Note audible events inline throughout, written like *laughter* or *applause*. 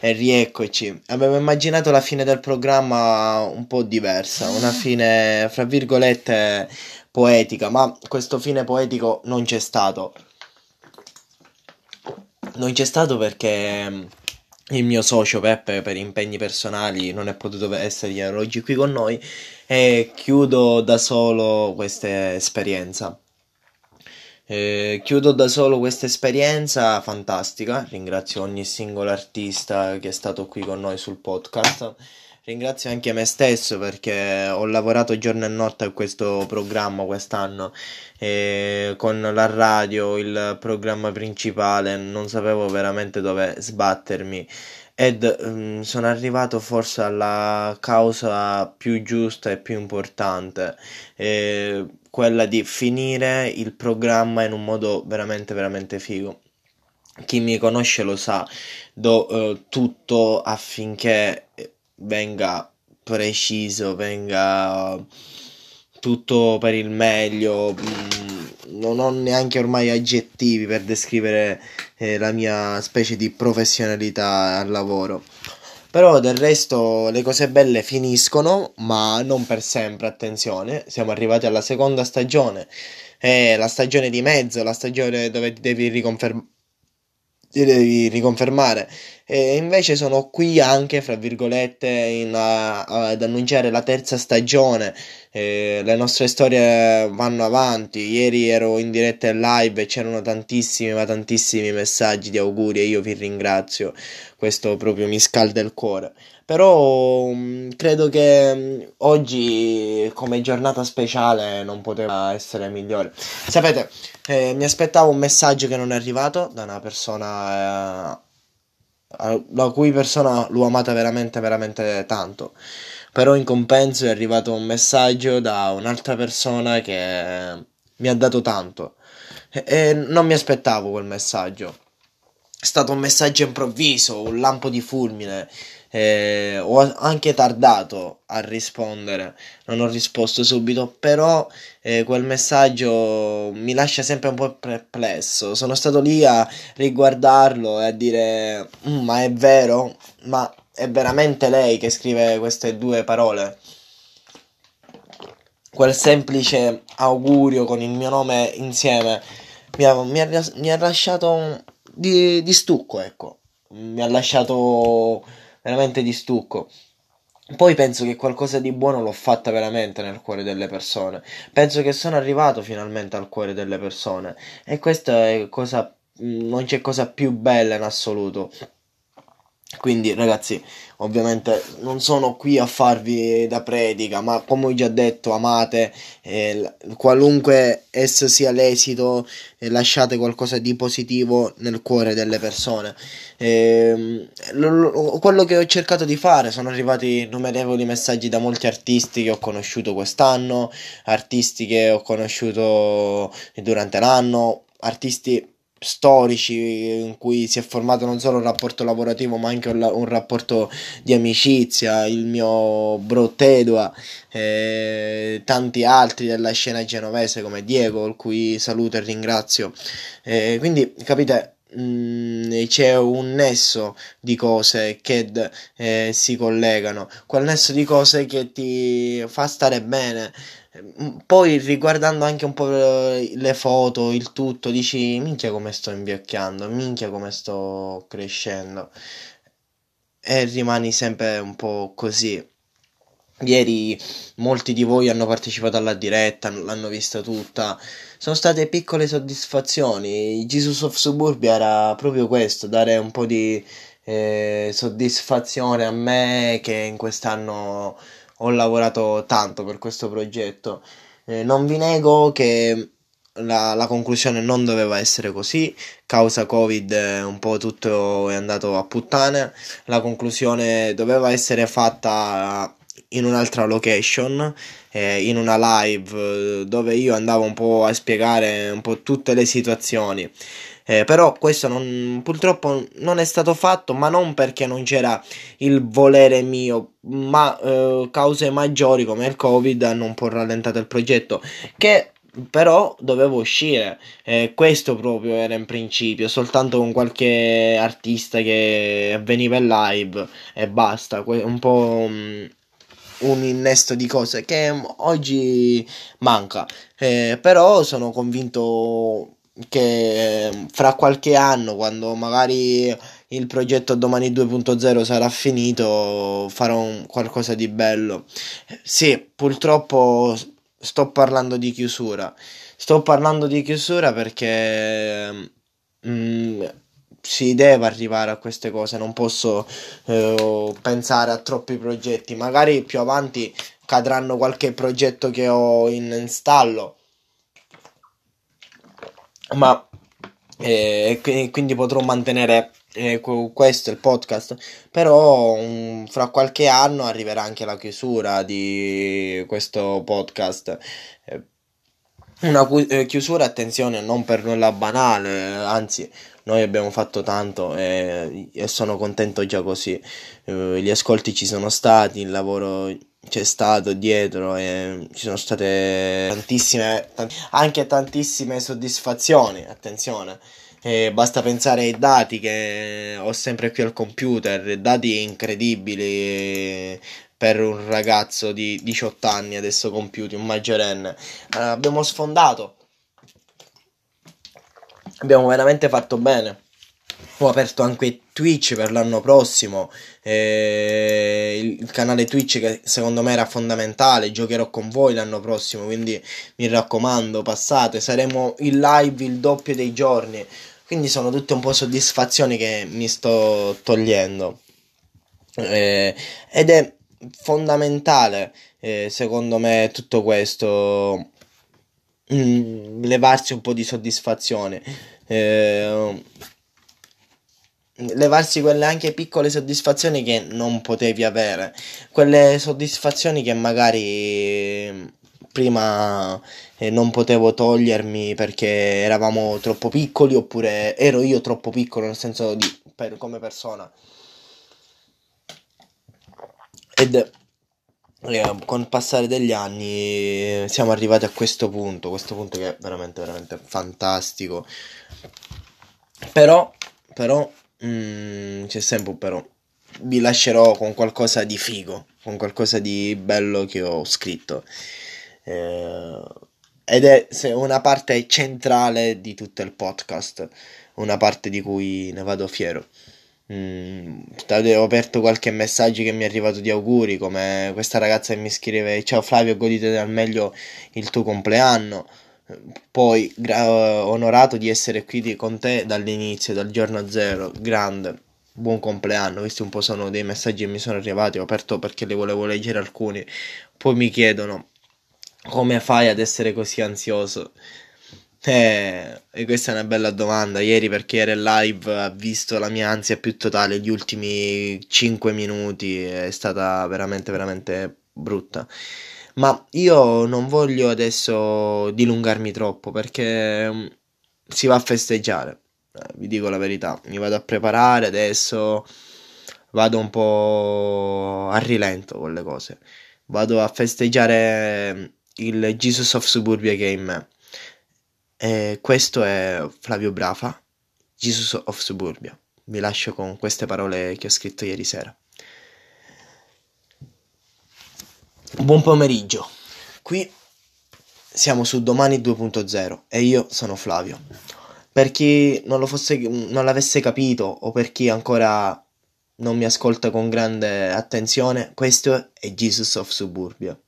E rieccoci. Avevo immaginato la fine del programma un po' diversa, una *gasps* fine, fra virgolette, poetica, ma questo fine poetico non c'è stato. Non c'è stato perché il mio socio Peppe per impegni personali non è potuto essere oggi qui con noi e chiudo da solo questa esperienza. Eh, chiudo da solo questa esperienza fantastica. Ringrazio ogni singolo artista che è stato qui con noi sul podcast. Ringrazio anche me stesso perché ho lavorato giorno e notte a questo programma quest'anno e con la radio, il programma principale, non sapevo veramente dove sbattermi ed um, sono arrivato forse alla causa più giusta e più importante. Eh, quella di finire il programma in un modo veramente veramente figo. Chi mi conosce lo sa, do eh, tutto affinché venga preciso, venga tutto per il meglio. Mm, non ho neanche ormai aggettivi per descrivere eh, la mia specie di professionalità al lavoro. Però del resto le cose belle finiscono, ma non per sempre, attenzione. Siamo arrivati alla seconda stagione. È la stagione di mezzo, la stagione dove devi riconfermare devi riconfermare. E invece sono qui anche, fra virgolette, in, a, ad annunciare la terza stagione. Eh, le nostre storie vanno avanti. Ieri ero in diretta e live e c'erano tantissimi, ma tantissimi messaggi di auguri e io vi ringrazio. Questo proprio mi scalda il cuore. Però mm, credo che mm, oggi come giornata speciale non poteva essere migliore. Sapete, eh, mi aspettavo un messaggio che non è arrivato da una persona eh, la cui persona l'ho amata veramente veramente tanto. Però in compenso è arrivato un messaggio da un'altra persona che mi ha dato tanto e, non mi aspettavo quel messaggio. Stato un messaggio improvviso, un lampo di fulmine eh, ho anche tardato a rispondere, non ho risposto subito, però eh, quel messaggio mi lascia sempre un po' perplesso. Sono stato lì a riguardarlo e a dire: mm, Ma è vero? Ma è veramente lei che scrive queste due parole? Quel semplice augurio con il mio nome insieme mi ha, mi ha, mi ha lasciato di, di stucco, ecco. Mi ha lasciato veramente di stucco. Poi penso che qualcosa di buono l'ho fatta veramente nel cuore delle persone. Penso che sono arrivato finalmente al cuore delle persone. E questa è cosa. Non c'è cosa più bella in assoluto. Quindi, ragazzi, ovviamente non sono qui a farvi da predica, ma come ho già detto, amate, eh, qualunque esso sia l'esito, eh, lasciate qualcosa di positivo nel cuore delle persone. Eh, lo, lo, quello che ho cercato di fare, sono arrivati innumerevoli messaggi da molti artisti che ho conosciuto quest'anno, artisti che ho conosciuto durante l'anno, artisti storici in cui si è formato non solo un rapporto lavorativo ma anche un, un rapporto di amicizia, il mio bro Tedua e tanti altri della scena genovese come Diego, il cui saluto e ringrazio. E quindi capite, mm, c'è un nesso di cose che eh, si collegano, quel nesso di cose che ti fa stare bene poi riguardando anche un po' le foto, il tutto, dici minchia come sto invecchiando, minchia come sto crescendo. E rimani sempre un po' così. Ieri molti di voi hanno partecipato alla diretta, l'hanno vista tutta. Sono state piccole soddisfazioni. Jesus of Suburbia era proprio questo, dare un po' di eh, soddisfazione a me che in quest'anno ho lavorato tanto per questo progetto. Eh, non vi nego che la, la, conclusione non doveva essere così, causa Covid eh, un po' tutto è andato a puttane, la conclusione doveva essere fatta in un'altra location, eh, in una live dove io andavo un po' a spiegare un po' tutte le situazioni. Eh, però questo non, purtroppo non è stato fatto, ma non perché non c'era il volere mio, ma eh, cause maggiori come il Covid hanno un po' rallentato il progetto, che però dovevo uscire. Eh, questo proprio era in principio, soltanto con qualche artista che veniva in live e basta. Un po' um, un innesto di cose che oggi manca. Eh, però sono convinto che fra qualche anno, quando magari il progetto Domani 2.0 sarà finito, farò un, qualcosa di bello. Sì, purtroppo sto parlando di chiusura. Sto parlando di chiusura perché mm, si deve arrivare a queste cose, non posso eh, pensare a troppi progetti. Magari più avanti cadranno qualche progetto che ho in stallo. Ma eh, quindi potrò mantenere eh, questo il podcast. Però um, fra qualche anno arriverà anche la chiusura di questo podcast. Eh, una cu- eh, chiusura attenzione non per nulla banale anzi noi abbiamo fatto tanto e, e sono contento già così. Eh, gli ascolti ci sono stati il lavoro c'è stato dietro e ci sono state tantissime t- anche tantissime soddisfazioni attenzione eh, basta pensare ai dati che ho sempre qui al computer, dati incredibili per un ragazzo di 18 anni adesso compiuti, un maggiorenne. Eh, abbiamo sfondato. Abbiamo veramente fatto bene. Ho aperto anche Twitch per l'anno prossimo. Eh, il canale Twitch che secondo me era fondamentale. Giocherò con voi l'anno prossimo. Quindi mi raccomando, passate. Saremo in live il doppio dei giorni. Quindi sono tutte un po' soddisfazioni che mi sto togliendo. Eh, ed è fondamentale, eh, secondo me, tutto questo. Mm, levarsi un po' di soddisfazione. Eh, levarsi quelle anche piccole soddisfazioni che non potevi avere. Quelle soddisfazioni che magari prima eh, non potevo togliermi perché eravamo troppo piccoli oppure ero io troppo piccolo nel senso di per, come persona ed eh, con il passare degli anni siamo arrivati a questo punto questo punto che è veramente veramente fantastico però però mm, c'è sempre un però vi lascerò con qualcosa di figo con qualcosa di bello che ho scritto eh, ed è una parte centrale di tutto il podcast, una parte di cui ne vado fiero. Mm, ho aperto qualche messaggio che mi è arrivato di auguri, come questa ragazza che mi scrive: Ciao Flavio, godite al meglio il tuo compleanno. Poi, gra- onorato di essere qui con te dall'inizio, dal giorno zero. Grande, buon compleanno. Questi un po' sono dei messaggi che mi sono arrivati. Ho aperto perché li volevo leggere alcuni. Poi mi chiedono: come fai ad essere così ansioso? Eh, e questa è una bella domanda. Ieri perché era in live ha visto la mia ansia più totale, gli ultimi 5 minuti è stata veramente veramente brutta. Ma io non voglio adesso dilungarmi troppo perché mm, si va a festeggiare. Eh, vi dico la verità, mi vado a preparare adesso, vado un po' a rilento con le cose. Vado a festeggiare il Jesus of Suburbia che è in me. E questo è Flavio Brafa, Jesus of Suburbia. Vi lascio con queste parole che ho scritto ieri sera. Buon pomeriggio. Qui siamo su Domani 2.0 e io sono Flavio. Per chi non, fosse, non l'avesse capito o per chi ancora non mi ascolta con grande attenzione, questo è Jesus of Suburbia.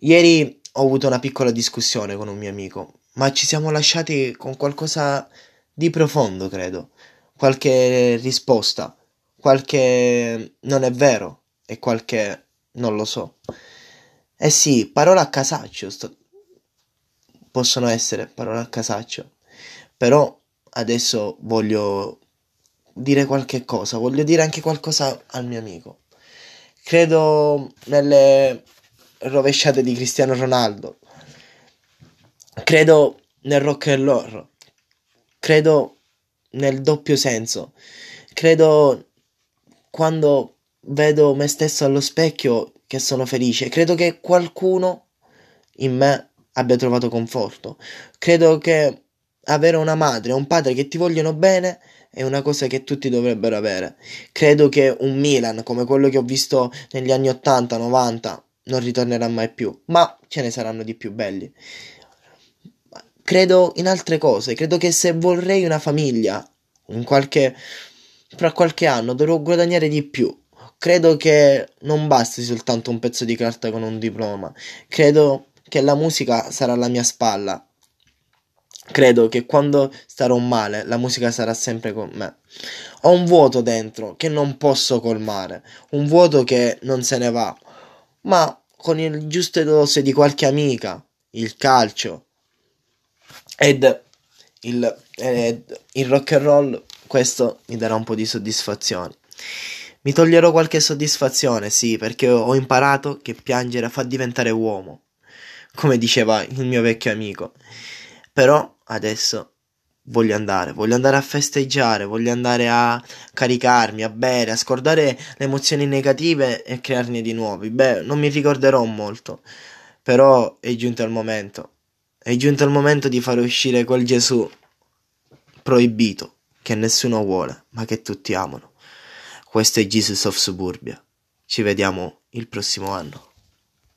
Ieri ho avuto una piccola discussione con un mio amico, ma ci siamo lasciati con qualcosa di profondo, credo. Qualche risposta, qualche non è vero e qualche non lo so. Eh sì, parole a casaccio sto... possono essere parole a casaccio. Però adesso voglio dire qualche cosa, voglio dire anche qualcosa al mio amico. Credo nelle rovesciate di Cristiano Ronaldo. Credo nel rock and roll. Credo nel doppio senso. Credo quando vedo me stesso allo specchio che sono felice. Credo che qualcuno in me abbia trovato conforto. Credo che avere una madre e un padre che ti vogliono bene è una cosa che tutti dovrebbero avere. Credo che un Milan come quello che ho visto negli anni 80-90 non ritornerà mai più, ma ce ne saranno di più belli. Credo in altre cose, credo che se vorrei una famiglia in qualche fra qualche anno dovrò guadagnare di più. Credo che non basti soltanto un pezzo di carta con un diploma. Credo che la musica sarà alla mia spalla Credo che quando starò male la musica sarà sempre con me. Ho un vuoto dentro che non posso colmare, un vuoto che non se ne va, ma con il giuste dose di qualche amica, il calcio ed il, ed il rock and roll, questo mi darà un po' di soddisfazione. Mi toglierò qualche soddisfazione, sì, perché ho imparato che piangere fa diventare uomo, come diceva il mio vecchio amico. Però adesso voglio andare, voglio andare a festeggiare, voglio andare a caricarmi, a bere, a scordare le emozioni negative e crearne di nuovi. Beh, non mi ricorderò molto, però è giunto il momento. È giunto il momento di fare uscire quel Gesù proibito che nessuno vuole, ma che tutti amano. Questo è Jesus of Suburbia. Ci vediamo il prossimo anno.